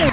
Hello,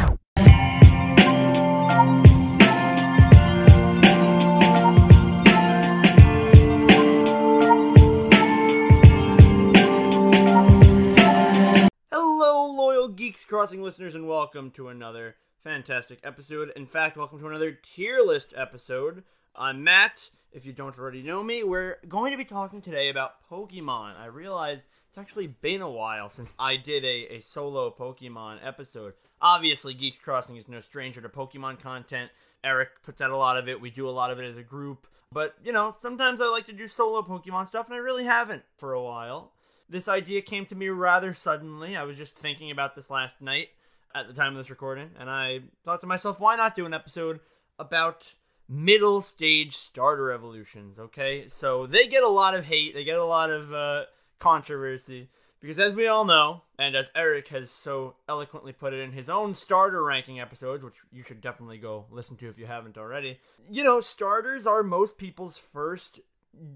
loyal Geeks Crossing listeners, and welcome to another fantastic episode. In fact, welcome to another tier list episode. I'm Matt. If you don't already know me, we're going to be talking today about Pokemon. I realized it's actually been a while since I did a, a solo Pokemon episode. Obviously, Geeks Crossing is no stranger to Pokemon content. Eric puts out a lot of it, we do a lot of it as a group. But, you know, sometimes I like to do solo Pokemon stuff, and I really haven't for a while. This idea came to me rather suddenly. I was just thinking about this last night at the time of this recording, and I thought to myself, why not do an episode about middle stage starter evolutions, okay? So they get a lot of hate, they get a lot of uh, controversy, because as we all know, and as Eric has so eloquently put it in his own starter ranking episodes, which you should definitely go listen to if you haven't already, you know, starters are most people's first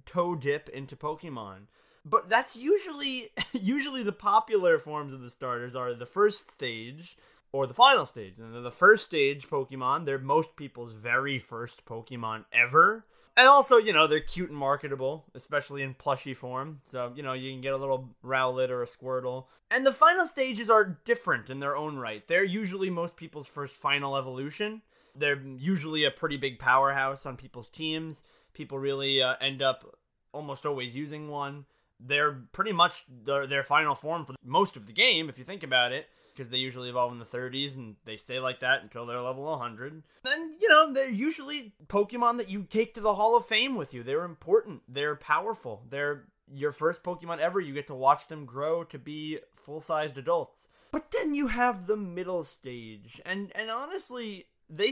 toe dip into Pokemon. But that's usually usually the popular forms of the starters are the first stage or the final stage. And the first stage Pokemon, they're most people's very first Pokemon ever. And also, you know, they're cute and marketable, especially in plushy form. So, you know, you can get a little Rowlet or a Squirtle. And the final stages are different in their own right. They're usually most people's first final evolution. They're usually a pretty big powerhouse on people's teams. People really uh, end up almost always using one they're pretty much their, their final form for most of the game, if you think about it, because they usually evolve in the 30s and they stay like that until they're level 100. Then, you know, they're usually Pokemon that you take to the Hall of Fame with you. They're important, they're powerful, they're your first Pokemon ever. You get to watch them grow to be full sized adults. But then you have the middle stage, and and honestly, they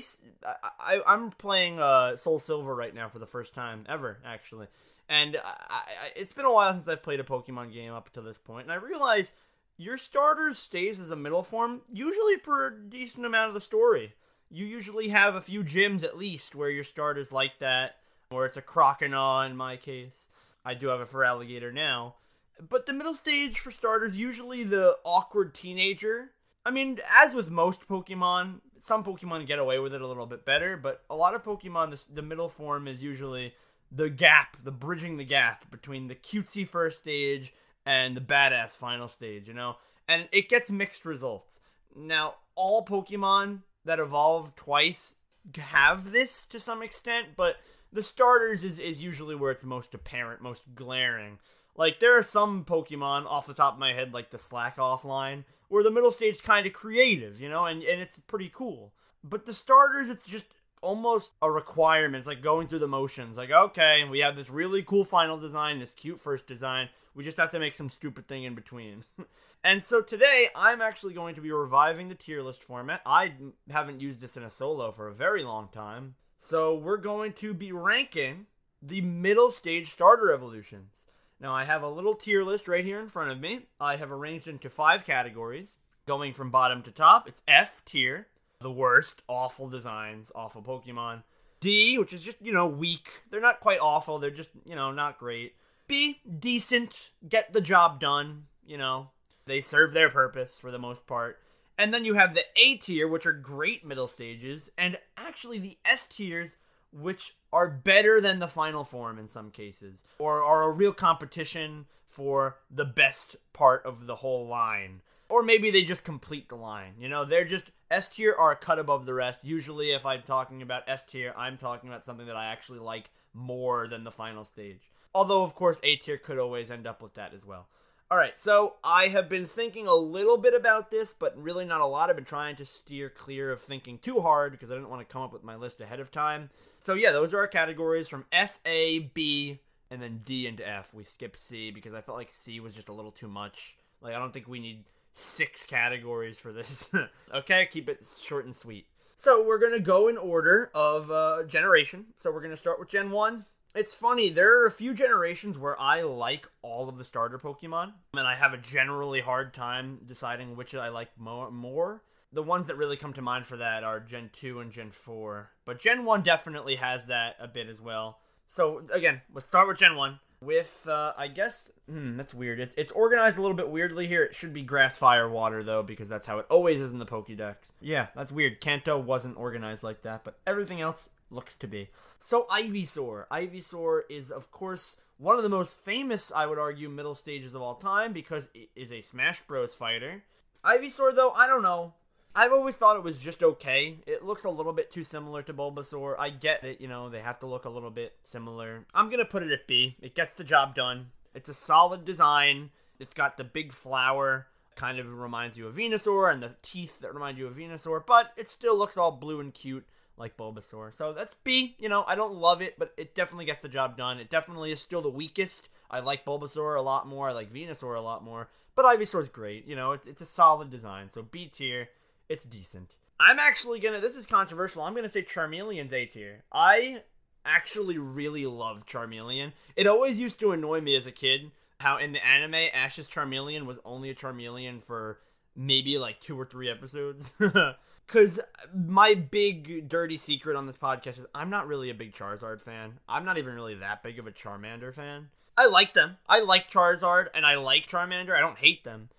I, I am playing uh Soul Silver right now for the first time ever, actually and I, I, it's been a while since I've played a Pokemon game up to this point, and I realize your starter stays as a middle form usually for a decent amount of the story. You usually have a few gyms at least where your starter's like that, or it's a Croconaw in my case. I do have a Feraligatr now. But the middle stage for starters, usually the awkward teenager. I mean, as with most Pokemon, some Pokemon get away with it a little bit better, but a lot of Pokemon, the, the middle form is usually the gap, the bridging the gap between the cutesy first stage and the badass final stage, you know? And it gets mixed results. Now, all Pokemon that evolve twice have this to some extent, but the starters is, is usually where it's most apparent, most glaring. Like, there are some Pokemon off the top of my head, like the Slakoth line, where the middle stage kind of creative, you know, and, and it's pretty cool. But the starters, it's just almost a requirement. It's like going through the motions. Like, okay, we have this really cool final design, this cute first design. We just have to make some stupid thing in between. and so today, I'm actually going to be reviving the tier list format. I haven't used this in a solo for a very long time. So we're going to be ranking the middle stage starter evolutions. Now, I have a little tier list right here in front of me. I have arranged into five categories, going from bottom to top. It's F tier the worst, awful designs, awful Pokemon. D, which is just, you know, weak. They're not quite awful, they're just, you know, not great. B, decent, get the job done, you know. They serve their purpose for the most part. And then you have the A tier, which are great middle stages, and actually the S tiers, which are better than the final form in some cases, or are a real competition for the best part of the whole line. Or maybe they just complete the line. You know, they're just S tier are a cut above the rest. Usually, if I'm talking about S tier, I'm talking about something that I actually like more than the final stage. Although, of course, A tier could always end up with that as well. Alright, so I have been thinking a little bit about this, but really not a lot. I've been trying to steer clear of thinking too hard because I didn't want to come up with my list ahead of time. So, yeah, those are our categories from S, A, B, and then D and F. We skipped C because I felt like C was just a little too much. Like, I don't think we need six categories for this. okay, keep it short and sweet. So we're gonna go in order of uh, generation. So we're gonna start with Gen One. It's funny, there are a few generations where I like all of the starter Pokemon, and I have a generally hard time deciding which I like more. The ones that really come to mind for that are Gen 2 and Gen 4. But Gen 1 definitely has that a bit as well. So, again, let's start with Gen 1. with, uh, I guess, hmm, that's weird. It's, it's organized a little bit weirdly here. It should be grass, fire, water, though, because that's how it always is in the Pokédex. Yeah, that's weird. Kanto wasn't organized like that, but everything else looks to be. So, Ivysaur. Ivysaur is, of course, one of the most famous, I would argue, middle stages of all time because it is a Smash Bros. fighter. Ivysaur, though, I don't know. I've always thought it was just okay. It looks a little bit too similar to Bulbasaur. I get it, you know, they have to look a little bit similar. I'm gonna put it at B. It gets the job done. It's a solid design. It's got the big flower, kind of reminds you of Venusaur, and the teeth that remind you of Venusaur, but it still looks all blue and cute like Bulbasaur. So that's B. You know, I don't love it, but it definitely gets the job done. It definitely is still the weakest. I like Bulbasaur a lot more. I like Venusaur a lot more. But Ivysaur's great. You know, it's, it's a solid design. So B tier it's decent. I'm actually gonna. This is controversial. I'm gonna say Charmeleon's A tier. I actually really love Charmeleon. It always used to annoy me as a kid how in the anime Ash's Charmeleon was only a Charmeleon for maybe like two or three episodes. Because my big dirty secret on this podcast is I'm not really a big Charizard fan. I'm not even really that big of a Charmander fan. I like them. I like Charizard and I like Charmander. I don't hate them.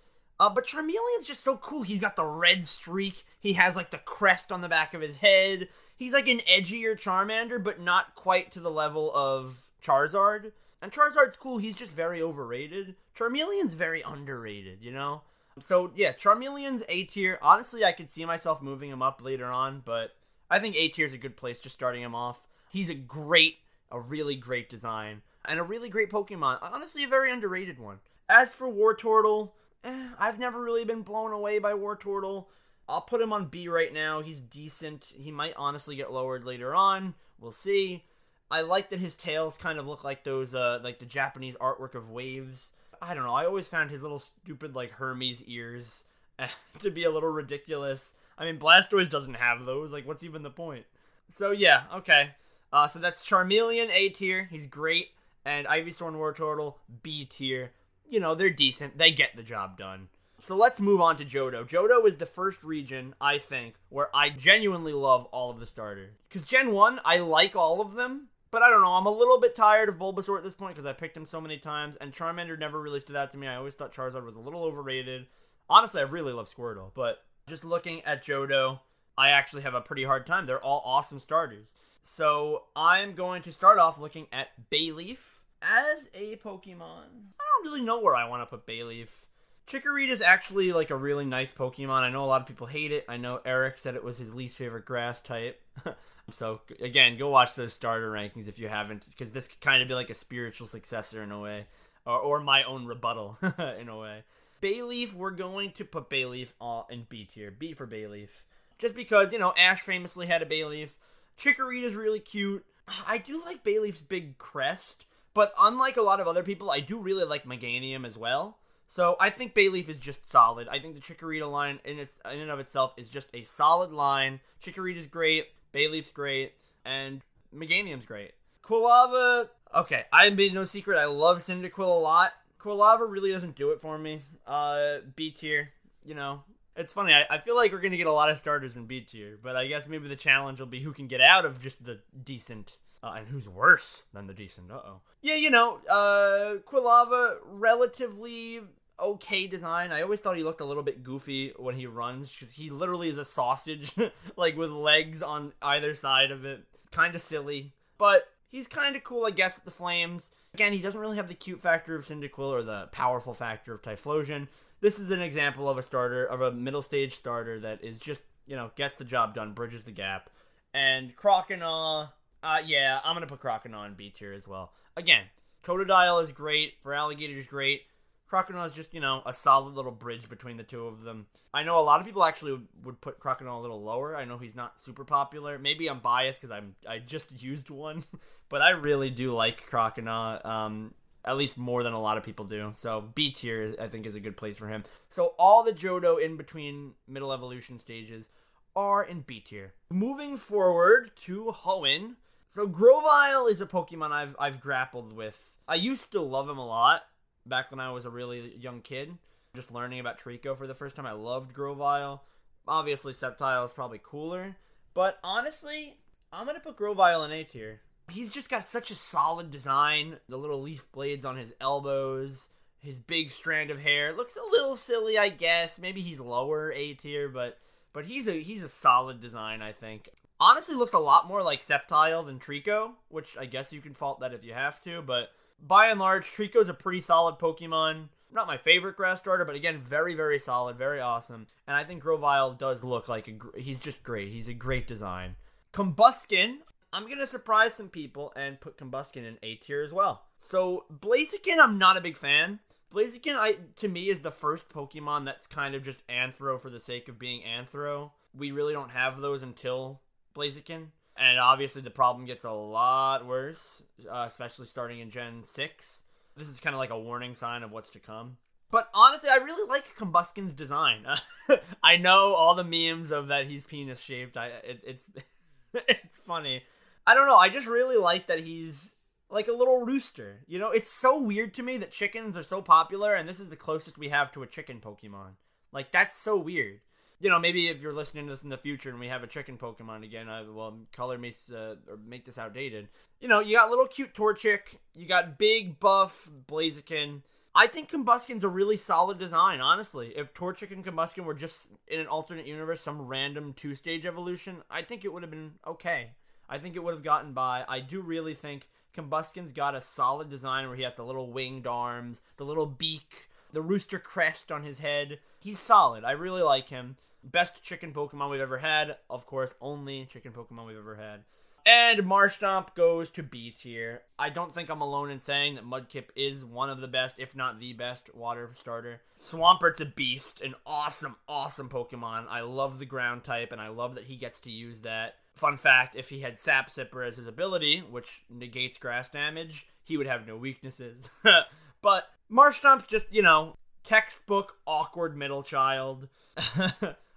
Uh, but Charmeleon's just so cool. He's got the red streak. He has like the crest on the back of his head. He's like an edgier Charmander, but not quite to the level of Charizard. And Charizard's cool. He's just very overrated. Charmeleon's very underrated, you know? So yeah, Charmeleon's A tier. Honestly, I could see myself moving him up later on, but I think A tier is a good place just starting him off. He's a great, a really great design, and a really great Pokemon. Honestly, a very underrated one. As for Wartortle, eh, I've never really been blown away by Wartortle. I'll put him on B right now. He's decent. He might honestly get lowered later on. We'll see. I like that his tails kind of look like those, uh, like the Japanese artwork of waves. I don't know. I always found his little stupid, like, Hermes ears to be a little ridiculous. I mean, Blastoise doesn't have those. Like, what's even the point? So, yeah, okay. Uh, so that's Charmeleon, A tier. He's great. And Ivysaur and Wartortle, B tier you know, they're decent. They get the job done. So let's move on to Johto. Johto is the first region, I think, where I genuinely love all of the starters. Because Gen 1, I like all of them, but I don't know, I'm a little bit tired of Bulbasaur at this point because I picked him so many times, and Charmander never really stood out to me. I always thought Charizard was a little overrated. Honestly, I really love Squirtle, but just looking at Johto, I actually have a pretty hard time. They're all awesome starters. So I'm going to start off looking at Bayleef as a Pokemon I don't really know where I want to put Bayleef. Chikorita is actually like a really nice Pokemon. I know a lot of people hate it. I know Eric said it was his least favorite grass type. so again, go watch those starter rankings if you haven't, because this could kind of be like a spiritual successor in a way, or, or my own rebuttal in a way. Bayleef, we're going to put Bayleef in B tier. B for Bayleef. Just because, you know, Ash famously had a Bayleef. Chikorita's really cute. I do like Bayleef's big crest. But unlike a lot of other people, I do really like Meganium as well. So I think Bayleef is just solid. I think the Chikorita line in its in and of itself is just a solid line. Chikorita's great, Bayleef's great, and Meganium's great. Quilava, okay, I made no secret. I love Cyndaquil a lot. Quilava really doesn't do it for me. Uh, B tier, you know. It's funny. I, I feel like we're gonna get a lot of starters in B tier, but I guess maybe the challenge will be who can get out of just the decent uh, and who's worse than the decent? Uh oh. Yeah, you know, uh, Quilava, relatively okay design. I always thought he looked a little bit goofy when he runs because he literally is a sausage, like with legs on either side of it. Kind of silly, but he's kind of cool, I guess, with the flames. Again, he doesn't really have the cute factor of Cyndaquil or the powerful factor of Typhlosion. This is an example of a starter, of a middle stage starter that is just, you know, gets the job done, bridges the gap. And Croconaw, uh, yeah, I'm gonna put Croconaw in B tier as well. Again, Totodile is great. Feraligatr is great. Croconaw is just, you know, a solid little bridge between the two of them. I know a lot of people actually would, would put Croconaw a little lower. I know he's not super popular. Maybe I'm biased because I'm I just used one, but I really do like Croconaw. Um, at least more than a lot of people do. So B tier, I think, is a good place for him. So all the Johto in between middle evolution stages are in B tier. Moving forward to Hoenn. So Grovyle is a Pokemon I've I've grappled with. I used to love him a lot back when I was a really young kid, just learning about Treecko for the first time. I loved Grovyle. Obviously, Sceptile is probably cooler, but honestly, I'm gonna put Grovyle in A tier. He's just got such a solid design. The little leaf blades on his elbows, his big strand of hair looks a little silly, I guess. Maybe he's lower A tier, but but he's a he's a solid design, I think. Honestly, looks a lot more like Sceptile than Treecko, which I guess you can fault that if you have to. But by and large, Treecko's a pretty solid Pokemon. Not my favorite grass starter, but again, very very solid, very awesome. And I think Grovyle does look like a he's just great. He's a great design. Combusken, I'm gonna surprise some people and put Combusken in A tier as well. So Blaziken, I'm not a big fan. Blaziken, I to me is the first Pokemon that's kind of just Anthro for the sake of being Anthro. We really don't have those until Blaziken, and obviously the problem gets a lot worse, uh, especially starting in Gen Six. This is kind of like a warning sign of what's to come. But honestly, I really like Combusken's design. I know all the memes of that he's penis shaped. I it, it's it's funny. I don't know. I just really like that he's like a little rooster. You know, it's so weird to me that chickens are so popular, and this is the closest we have to a chicken Pokemon. Like that's so weird. You know, maybe if you're listening to this in the future and we have a chicken Pokemon again, I will color me uh, or make this outdated. You know, you got little cute Torchic, you got big buff Blaziken. I think Combusken's a really solid design, honestly. If Torchic and Combusken were just in an alternate universe, some random two stage evolution, I think it would have been okay. I think it would have gotten by. I do really think Combusken's got a solid design where he has the little winged arms, the little beak, the rooster crest on his head. He's solid. I really like him. Best chicken Pokemon we've ever had. Of course, only chicken Pokemon we've ever had. And Marshtomp goes to B tier. I don't think I'm alone in saying that Mudkip is one of the best, if not the best, water starter. Swampert's a beast, an awesome, awesome Pokemon. I love the ground type, and I love that he gets to use that. Fun fact if he had Sap Sipper as his ability, which negates grass damage, he would have no weaknesses. but Marshtomp's just, you know, textbook awkward middle child.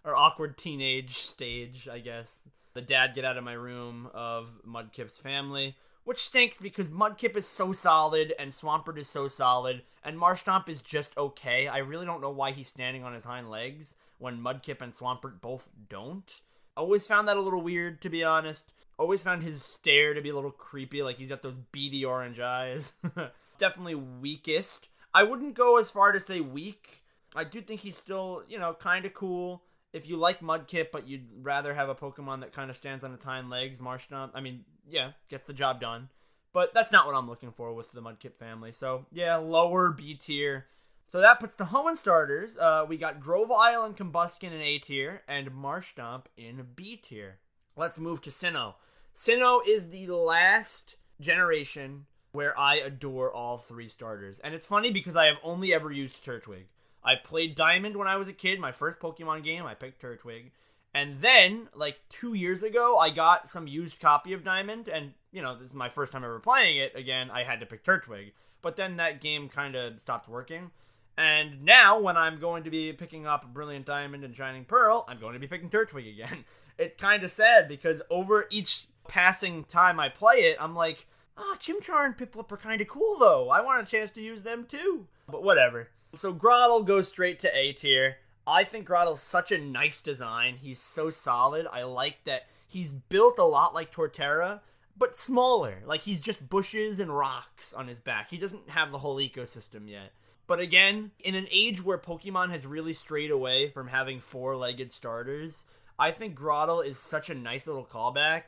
or awkward teenage stage, I guess. The dad get out of my room of Mudkip's family, which stinks because Mudkip is so solid and Swampert is so solid, and Marshtomp is just okay. I really don't know why he's standing on his hind legs when Mudkip and Swampert both don't. Always found that a little weird, to be honest. Always found his stare to be a little creepy, like he's got those beady orange eyes. Definitely weakest. I wouldn't go as far to say weak. I do think he's still, you know, kind of cool. If you like Mudkip, but you'd rather have a Pokemon that kind of stands on its hind legs, Marshtomp, I mean, yeah, gets the job done. But that's not what I'm looking for with the Mudkip family. So, yeah, lower B tier. So that puts the Hoenn starters. Uh, we got Grovyle and Combusken in A tier, and Marshtomp in B tier. Let's move to Sinnoh. Sinnoh is the last generation where I adore all three starters. And it's funny because I have only ever used Turtwig. I played Diamond when I was a kid, my first Pokemon game, I picked Turtwig. And then, like two years ago, I got some used copy of Diamond, and you know, this is my first time ever playing it. Again, I had to pick Turtwig. But then that game kind of stopped working. And now, when I'm going to be picking up Brilliant Diamond and Shining Pearl, I'm going to be picking Turtwig again. It's kind of sad because over each passing time I play it, I'm like, oh, Chimchar and Piplup are kind of cool though. I want a chance to use them too. But whatever. So Grotle goes straight to A tier. I think Grotle's such a nice design. He's so solid. I like that he's built a lot like Torterra, but smaller. Like he's just bushes and rocks on his back. He doesn't have the whole ecosystem yet. But again, in an age where Pokemon has really strayed away from having four legged starters, I think Grotle is such a nice little callback.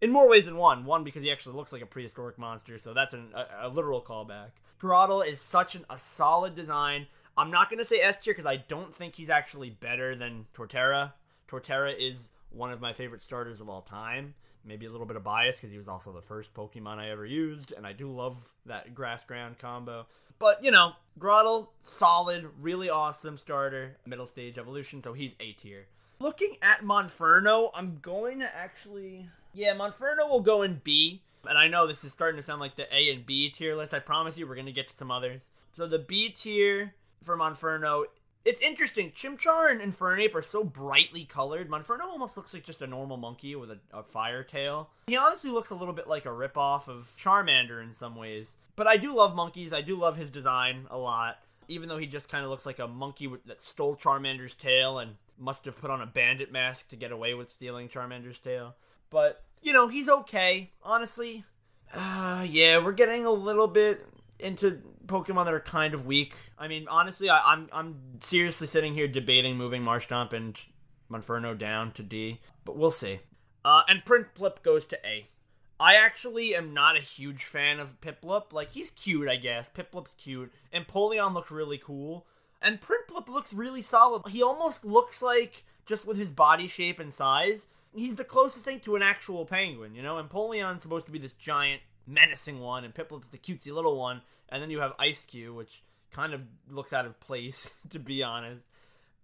In more ways than one. One, because he actually looks like a prehistoric monster, so that's an, a, a, literal callback. Grotle is such an, a solid design. I'm not going to say S tier because I don't think he's actually better than Torterra. Torterra is one of my favorite starters of all time. Maybe a little bit of bias because he was also the first Pokemon I ever used, and I do love that grass ground combo. But, you know, Grotle, solid, really awesome starter, middle stage evolution, so he's A tier. Looking at Monferno, I'm going to actually. Yeah, Monferno will go in B. And I know this is starting to sound like the A and B tier list. I promise you, we're going to get to some others. So the B tier for Monferno it's interesting. Chimchar and Infernape are so brightly colored. Monferno almost looks like just a normal monkey with a, a fire tail. He honestly looks a little bit like a ripoff of Charmander in some ways. But I do love monkeys. I do love his design a lot. Even though he just kind of looks like a monkey that stole Charmander's tail and must have put on a bandit mask to get away with stealing Charmander's tail. But, you know, he's okay. Honestly, Uh, yeah, we're getting a little bit into Pokemon that are kind of weak. I mean, honestly, I, am I'm, I'm seriously sitting here debating moving Marshtomp and Monferno down to D, but we'll see. Uh, and Prinplup goes to A. I actually am not a huge fan of Piplup. Like, he's cute, I guess. Piplup's cute. And Empoleon looks really cool. And Prinplup looks really solid. He almost looks like, just with his body shape and size, he's the closest thing to an actual penguin, you know? And Empoleon's supposed to be this giant, menacing one, and Piplup's the cutesy little one. And then you have Ice Cube, which kind of looks out of place, to be honest.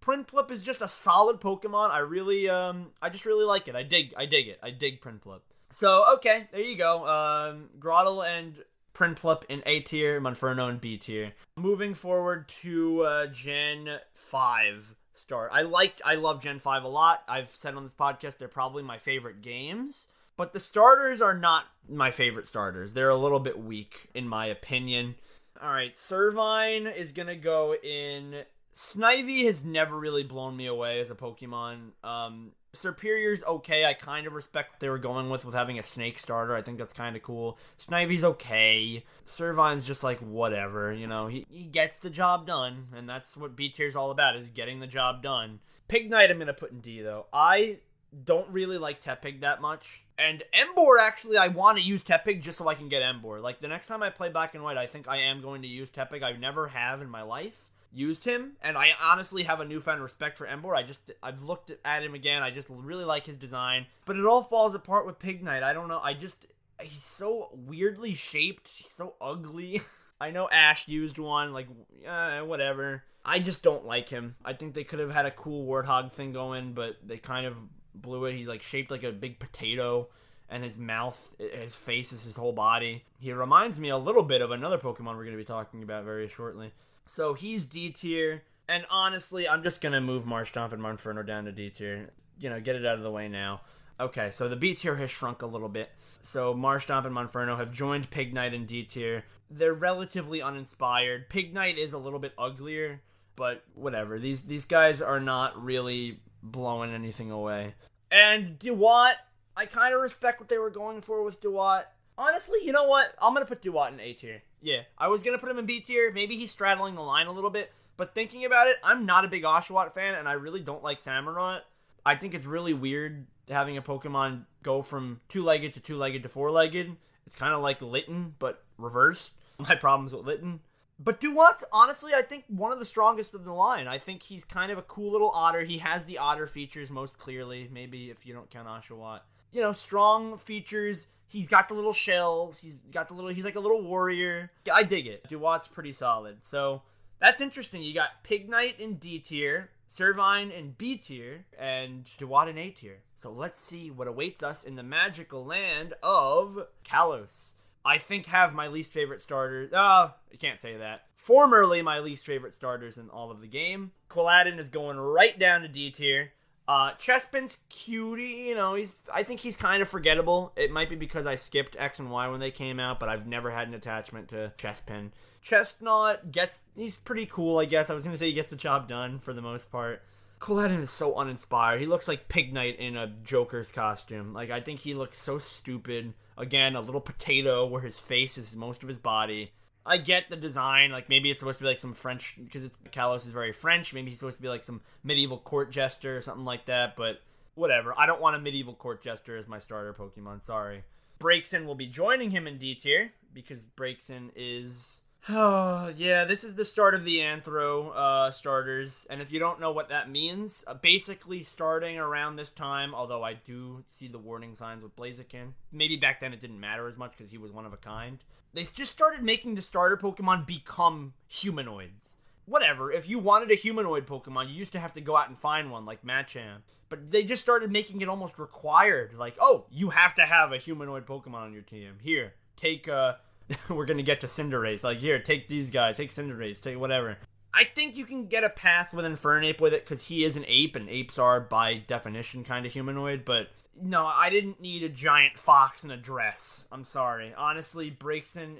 Prinplup is just a solid Pokemon. I really, um, I just really like it. I dig, I dig it. I dig Prinplup. So okay, there you go. Um, Grotle and Prinplup in A tier, Monferno in B tier. Moving forward to uh, Gen Five start. I like I love Gen Five a lot. I've said on this podcast they're probably my favorite games. But the starters are not my favorite starters. They're a little bit weak, in my opinion. All right, Servine is going to go in. Snivy has never really blown me away as a Pokemon. Um, Serperior's okay. I kind of respect what they were going with with having a snake starter. I think that's kind of cool. Snivy's okay. Servine's just like whatever, you know. He, he gets the job done, and that's what B tier's all about is getting the job done. Pignite I'm gonna put in D though. I don't really like Tepig that much. And Emboar, actually, I want to use Tepig just so I can get Emboar. Like, the next time I play Black and White, I think I am going to use Tepig. I never have in my life used him, and I honestly have a newfound respect for Emboar. I just, I've looked at him again. I just really like his design. But it all falls apart with Pignite. I don't know. I just, he's so weirdly shaped. He's so ugly. I know Ash used one, like, uh, whatever. I just don't like him. I think they could have had a cool Warthog thing going, but they kind of blew it. He's like shaped like a big potato, and his mouth, his face is his whole body. He reminds me a little bit of another Pokemon we're going to be talking about very shortly. So he's D tier, and honestly, I'm just going to move Marshtomp and Monferno down to D tier. You know, get it out of the way now. Okay, so the B tier has shrunk a little bit. So Marshtomp and Monferno have joined Pignite in D tier. They're relatively uninspired. Pignite is a little bit uglier, but whatever. These these guys are not really blowing anything away. And Dewott, I kind of respect what they were going for with Dewott. Honestly, you know what? I'm gonna put Dewott in A tier. Yeah, I was gonna put him in B tier. Maybe he's straddling the line a little bit. But thinking about it, I'm not a big Oshawott fan, and I really don't like Samurott. I think it's really weird having a Pokemon go from two-legged to two-legged to four-legged. It's kind of like Litten, but reversed. My problems with Litten. But Dewott's honestly, I think, one of the strongest of the line. I think he's kind of a cool little otter. He has the otter features most clearly, maybe if you don't count Oshawott. You know, strong features. He's got the little shells. He's got the little. He's like a little warrior. I dig it. Dewott's pretty solid. So that's interesting. You got Pignite in D tier, Servine in B tier, and Dewott in A tier. So let's see what awaits us in the magical land of Kalos. I think have my least favorite starters. Uh, oh, I can't say that. Formerly my least favorite starters in all of the game. Quilladin is going right down to D tier. Uh, Chespin's cutie, you know, he's. I think he's kind of forgettable. It might be because I skipped X and Y when they came out, but I've never had an attachment to Chespin. Chesnaught gets. He's pretty cool, I guess. I was gonna say he gets the job done for the most part. Quilladin is so uninspired. He looks like Pignite in a Joker's costume. Like I think he looks so stupid. Again, a little potato where his face is most of his body. I get the design, like maybe it's supposed to be like some French because it's Kalos is very French. Maybe he's supposed to be like some medieval court jester or something like that. But whatever. I don't want a medieval court jester as my starter Pokemon. Sorry. Braixen will be joining him in D tier because Braixen is Oh, yeah, this is the start of the Anthro uh, starters. And if you don't know what that means, uh, basically starting around this time, although I do see the warning signs with Blaziken. Maybe back then it didn't matter as much because he was one of a kind. They just started making the starter Pokemon become humanoids. Whatever, if you wanted a humanoid Pokemon, you used to have to go out and find one, like Machamp. But they just started making it almost required. Like, oh, you have to have a humanoid Pokemon on your team. Here, take, uh, we're gonna get to Cinderace. Like, here, take these guys, take Cinderace, take whatever. I think you can get a pass with Infernape with it because he is an ape, and apes are by definition kind of humanoid. But no, I didn't need a giant fox in a dress. I'm sorry. Honestly, Braixen,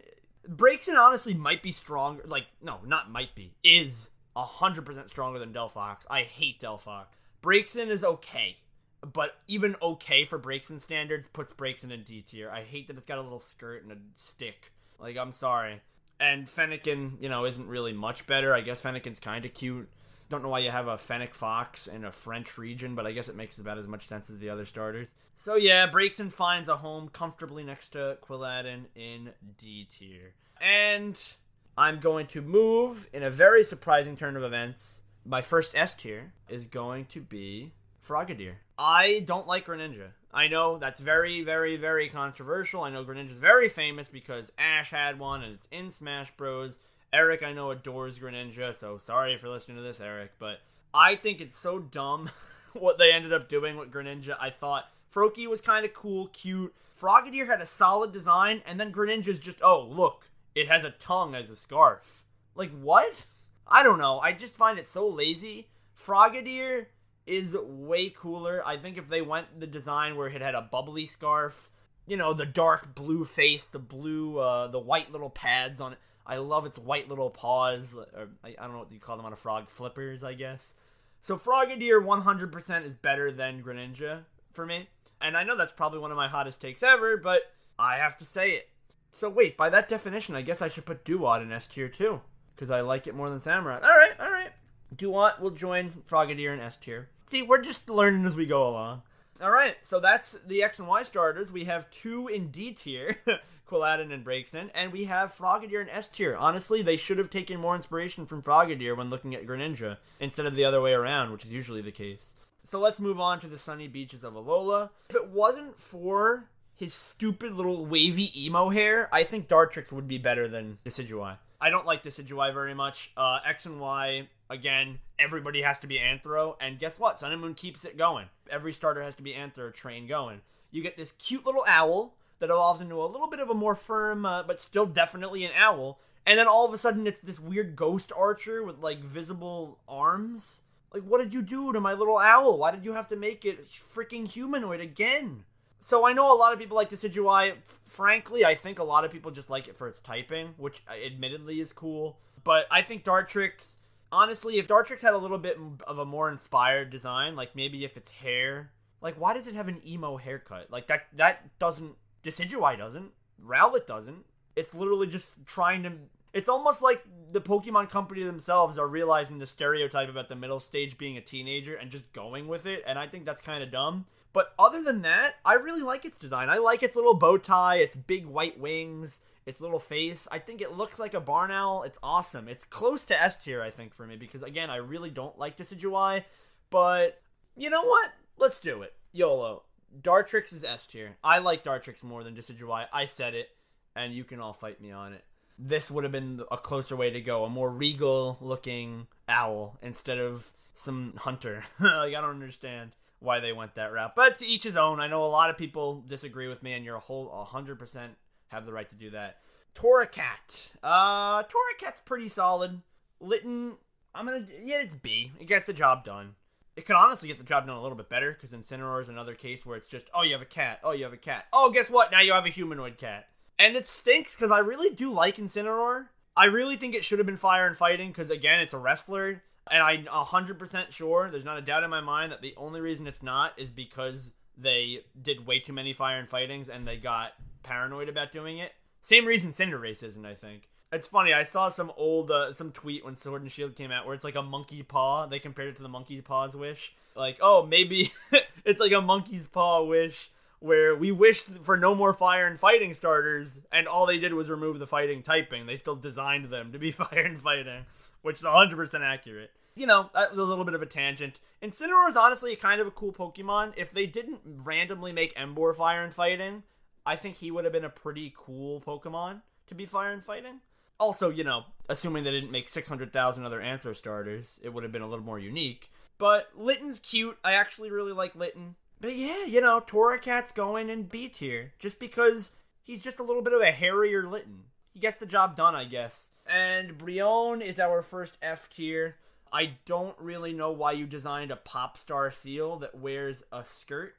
Braixen honestly might be stronger. Like, no, not might be. Is hundred percent stronger than Delphox. I hate Delphox. Braixen is okay. but even okay for Braixen standards puts Braixen in D tier. I hate that it's got a little skirt and a stick. Like, I'm sorry. And Fennekin, you know, isn't really much better. I guess Fennekin's kind of cute. Don't know why you have a Fennec Fox in a French region, but I guess it makes about as much sense as the other starters. So yeah, Braixen finds a home comfortably next to Quilladin in D tier. And I'm going to move in a very surprising turn of events. My first S tier is going to be Frogadier. I don't like Greninja. I know that's very, very, very controversial. I know Greninja's very famous because Ash had one and it's in Smash Bros. Eric, I know, adores Greninja, so sorry you're listening to this, Eric, but I think it's so dumb what they ended up doing with Greninja. I thought Froakie was kind of cool, cute. Frogadier had a solid design, and then Greninja's just, oh, look, it has a tongue as a scarf. Like, what? I don't know. I just find it so lazy. Frogadier is way cooler. I think if they went the design where it had a bubbly scarf, you know, the dark blue face, the blue, uh, the white little pads on it. I love its white little paws. Or, I, I don't know what you call them on a frog. Flippers, I guess. So Frogadier 100% is better than Greninja for me. And I know that's probably one of my hottest takes ever, but I have to say it. So wait, by that definition, I guess I should put Dewott in S tier too. Because I like it more than Samurott. Alright, alright. Dewott will join Frogadier in S tier. See, we're just learning as we go along. All right, so that's the X and Y starters. We have two in D tier, Quilladin and Braixen, and we have Frogadier in S tier. Honestly, they should have taken more inspiration from Frogadier when looking at Greninja instead of the other way around, which is usually the case. So let's move on to the sunny beaches of Alola. If it wasn't for his stupid little wavy emo hair, I think Dartrix would be better than Decidueye. I don't like Decidueye very much. Uh, X and Y again, everybody has to be Anthro, and guess what? Sun and Moon keeps it going. Every starter has to be Anthro train going. You get this cute little owl that evolves into a little bit of a more firm, uh, but still definitely an owl. And then all of a sudden, it's this weird ghost archer with like visible arms. Like, what did you do to my little owl? Why did you have to make it freaking humanoid again? So I know a lot of people like Decidueye. Frankly, I think a lot of people just like it for its typing, which uh, admittedly is cool. But I think Dartrix honestly, if Dartrix had a little bit of a more inspired design, like maybe if it's hair, like why does it have an emo haircut? Like that that doesn't Decidueye doesn't, Rowlet doesn't. It's literally just trying to. It's almost like the Pokemon Company themselves are realizing the stereotype about the middle stage being a teenager and just going with it, and I think that's kind of dumb. But other than that, I really like its design. I like its little bow tie, its big white wings its little face. I think it looks like a barn owl. It's awesome. It's close to S tier, I think, for me, because again, I really don't like Decidueye. But you know what? Let's do it. YOLO. Dartrix is S tier. I like Dartrix more than Decidueye. I said it, and you can all fight me on it. This would have been a closer way to go, a more regal looking owl instead of some hunter. like I don't understand why they went that route. But to each his own. I know a lot of people disagree with me, and you're a whole 100% have the right to do that. Torracat. Uh, Torracat's pretty solid. Litten, I'm gonna, yeah, it's B. It gets the job done. It could honestly get the job done a little bit better because Incineroar is another case where it's just, oh, you have a cat. Oh, you have a cat. Oh, guess what? Now you have a humanoid cat. And it stinks because I really do like Incineroar. I really think it should have been Fire and Fighting because, again, it's a wrestler. And I'm 100% sure, there's not a doubt in my mind, that the only reason it's not is because they did way too many Fire and Fightings and they got paranoid about doing it. Same reason Cinderace isn't, I think. It's funny. I saw some old uh, some tweet when Sword and Shield came out where it's like a monkey paw. They compared it to the monkey's paw's wish. Like, oh, maybe it's like a monkey's paw wish where we wished for no more fire and fighting starters, and all they did was remove the fighting typing. They still designed them to be fire and fighting, which is 100% accurate. You know, that was a little bit of a tangent. Incineroar is honestly kind of a cool Pokemon. If they didn't randomly make Emboar fire and fighting, I think he would have been a pretty cool Pokemon to be fire and fighting. Also, you know, assuming they didn't make 600,000 other Anthro starters, it would have been a little more unique. But Litten's cute. I actually really like Litten. But yeah, you know, Torracat's going in B tier just because he's just a little bit of a hairier Litten. He gets the job done, I guess. And Brionne is our first F tier. I don't really know why you designed a pop star seal that wears a skirt.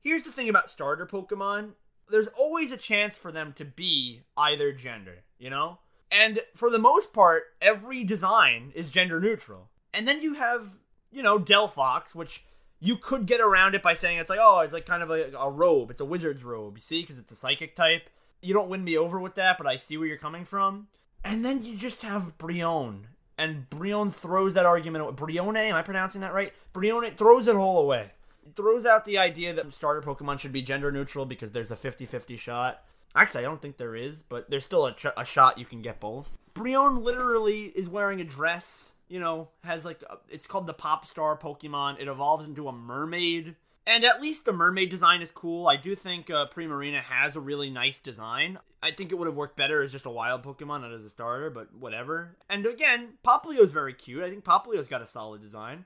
Here's the thing about starter Pokemon there's always a chance for them to be either gender, you know? And for the most part, every design is gender neutral. And then you have, you know, Delphox, which You could get around it by saying it's like, oh, it's like kind of like a robe. It's a wizard's robe, you see, because it's a psychic type. You don't win me over with that, but I see where you're coming from. And then you just have Brionne. And Brionne throws that argument away. Brionne, am I pronouncing that right? Brionne throws it all away. It throws out the idea that starter Pokemon should be gender neutral because there's a 50 50 shot. Actually, I don't think there is, but there's still a, a shot you can get both. Brionne literally is wearing a dress, you know, has like, a, it's called the Pop Star Pokemon. It evolves into a mermaid. And at least the mermaid design is cool. I do think uh, Primarina has a really nice design. I think it would have worked better as just a wild Pokemon, not as a starter, but whatever. And again, Popplio's very cute. I think Popplio's got a solid design.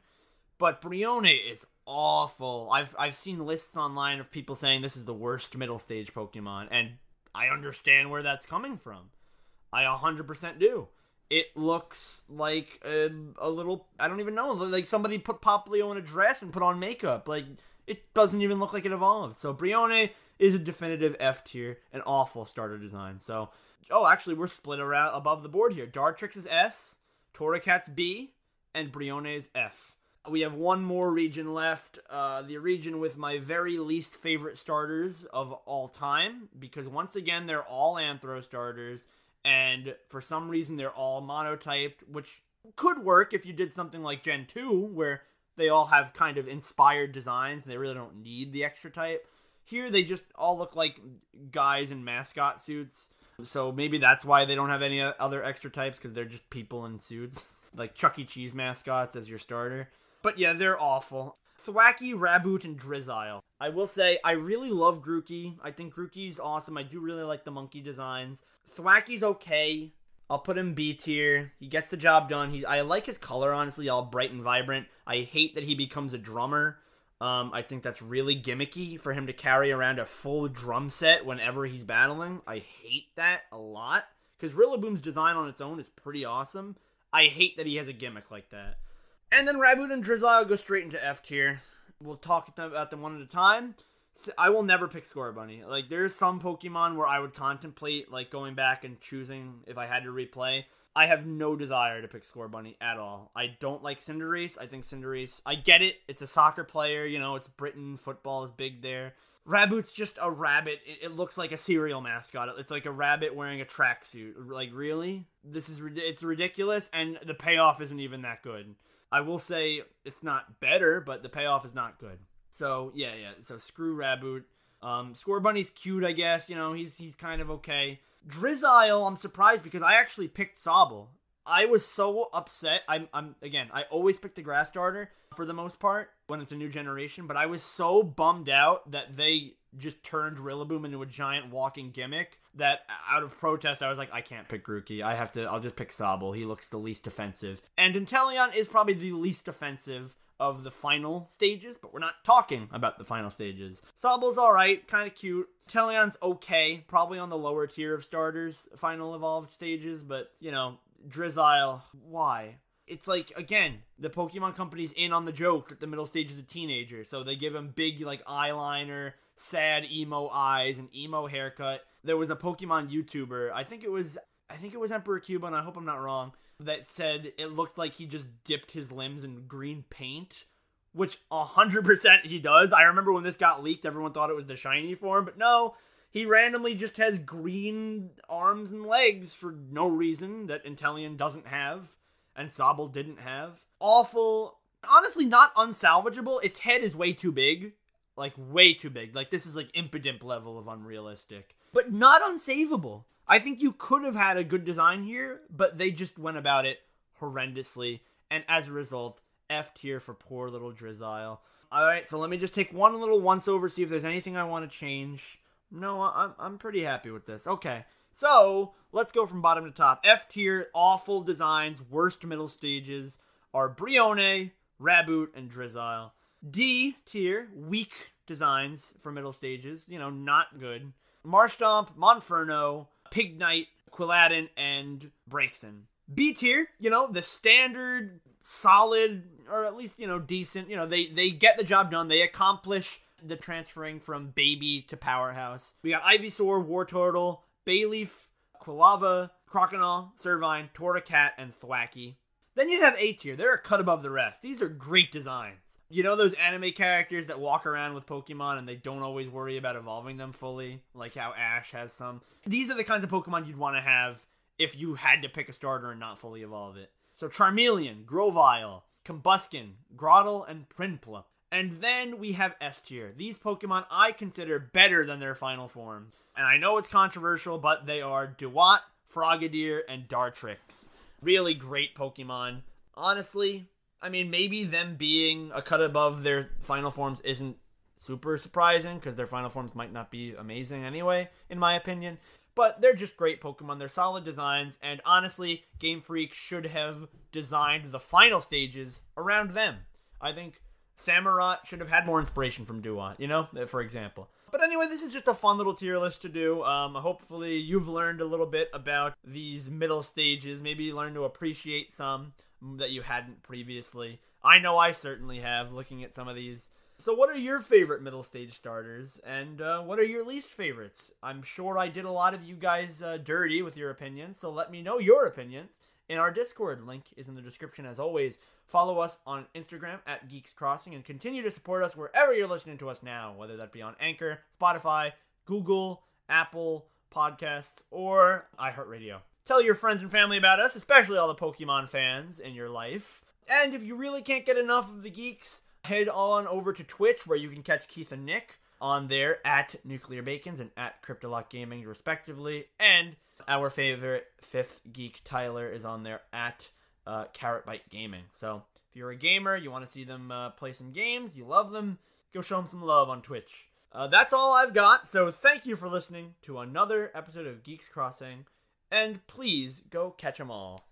But Brionne is awful. I've I've seen lists online of people saying this is the worst middle stage Pokemon, and I understand where that's coming from. I 100% do. It looks like a, a little I don't even know, like somebody put Popplio in a dress and put on makeup. Like it doesn't even look like it evolved. So Brionne is a definitive F tier, an awful starter design. So oh, actually we're split around above the board here. Dartrix is S, Torracat's B, and Brionne is F we have one more region left. Uh, the region with my very least favorite starters of all time, because once again, they're all Anthro starters, and for some reason, they're all monotyped, which could work if you did something like Gen 2, where they all have kind of inspired designs and they really don't need the extra type. Here, they just all look like guys in mascot suits. So maybe that's why they don't have any other extra types because they're just people in suits, like Chuck E. Cheese mascots as your starter. But yeah, they're awful. Thwackey, Raboot, and Drizzile. I will say, I really love Grookey. I think Grookey's awesome. I do really like the monkey designs. Thwackey's okay. I'll put him B tier. He gets the job done. He's I like his color, honestly, all bright and vibrant. I hate that he becomes a drummer. Um, I think that's really gimmicky for him to carry around a full drum set whenever he's battling. I hate that a lot. Because Rillaboom's design on its own is pretty awesome. I hate that he has a gimmick like that. And then Raboot and Drizzile go straight into F tier. We'll talk about them one at a time. I will never pick Scorbunny. Like there's some Pokemon where I would contemplate like going back and choosing if I had to replay. I have no desire to pick Scorbunny at all. I don't like Cinderace. I think Cinderace. I get it. It's a soccer player. You know, it's Britain. Football is big there. Raboot's just a rabbit. It, it, looks like a cereal mascot. It's like a rabbit wearing a tracksuit. Like really, this is it's ridiculous, and the payoff isn't even that good. I will say it's not better, but the payoff is not good. So yeah, yeah. So screw Raboot. Um, Scorbunny's cute, I guess. You know, he's he's kind of okay. Drizzile, I'm surprised because I actually picked Sobble. I was so upset. I'm, I'm again. I always pick the grass starter for the most part when it's a new generation, but I was so bummed out that they just turned Rillaboom into a giant walking gimmick that out of protest I was like, I can't pick Grookey. I have to I'll just pick Sobble. He looks the least offensive. And Inteleon is probably the least offensive of the final stages, but we're not talking about the final stages. Sobble's alright, kinda cute. Inteleon's okay, probably on the lower tier of starters, final evolved stages, but you know, Drizzile, why? It's like again the pokemon company's in on the joke that the middle stage is a teenager so they give him big like eyeliner sad emo eyes and emo haircut. There was a Pokemon YouTuber, I think it was I think it was Emperor Cuba, and I hope I'm not wrong, that said it looked like he just dipped his limbs in green paint. Which 100% he does. I remember when this got leaked, everyone thought it was the shiny form, but no, he randomly just has green arms and legs for no reason that Inteleon doesn't have and Sobble didn't have. Awful. Honestly, not unsalvageable. Its head is way too big like way too big. Like this is like impidimp level of unrealistic, but not unsavable. I think you could have had a good design here, but they just went about it horrendously, and as a result, F tier for poor little Drizzile. All right, so let me just take one little once over, see if there's anything I want to change. No, I'm I'm pretty happy with this. Okay, so let's go from bottom to top. F tier, awful designs, worst middle stages are Brionne, Raboot, and Drizzile. D tier, weak designs for middle stages. You know, not good. Marshtomp, Monferno, Pignite, Quilladin, and Braixen. B tier, you know, the standard, solid, or at least, you know, decent. You know, they, they get the job done. They accomplish the transferring from baby to powerhouse. We got Ivysaur, Wartortle, Bayleef, Quilava, Croconaw, Servine, Torracat, and Thwackey. Then you have A tier. They're a cut above the rest. These are great designs. You know those anime characters that walk around with Pokemon and they don't always worry about evolving them fully, like how Ash has some. These are the kinds of Pokemon you'd want to have if you had to pick a starter and not fully evolve it. So Charmeleon, Grovyle, Combusken, Grotle, and Prinplup. And then we have S tier. These Pokemon I consider better than their final form. And I know it's controversial, but they are Dewott, Frogadier, and Dartrix. Really great Pokemon. Honestly, I mean, maybe them being a cut above their final forms isn't super surprising because their final forms might not be amazing anyway, in my opinion. But they're just great Pokemon. They're solid designs, and honestly, Game Freak should have designed the final stages around them. I think Samurott should have had more inspiration from Dewott, you know, for example. But anyway, this is just a fun little tier list to do. Um, hopefully, you've learned a little bit about these middle stages. Maybe you learned to appreciate some that you hadn't previously. I know I certainly have, looking at some of these. So, what are your favorite middle stage starters, and uh, what are your least favorites? I'm sure I did a lot of you guys uh, dirty with your opinions, so let me know your opinions in our Discord. Link is in the description as always. Follow us on Instagram at Geeks Crossing and continue to support us wherever you're listening to us now, whether that be on Anchor, Spotify, Google, Apple Podcasts, or iHeartRadio. Tell your friends and family about us, especially all the Pokemon fans in your life. And if you really can't get enough of the geeks, head on over to Twitch where you can catch Keith and Nick on there at Nuclear Bacons and at Cryptolock Gaming, respectively. And our favorite fifth geek, Tyler, is on there at uh, Carrot Bite Gaming. So if you're a gamer, you want to see them uh, play some games, you love them, go show them some love on Twitch. Uh, that's all I've got. So thank you for listening to another episode of Geeks Crossing, and please go catch them all.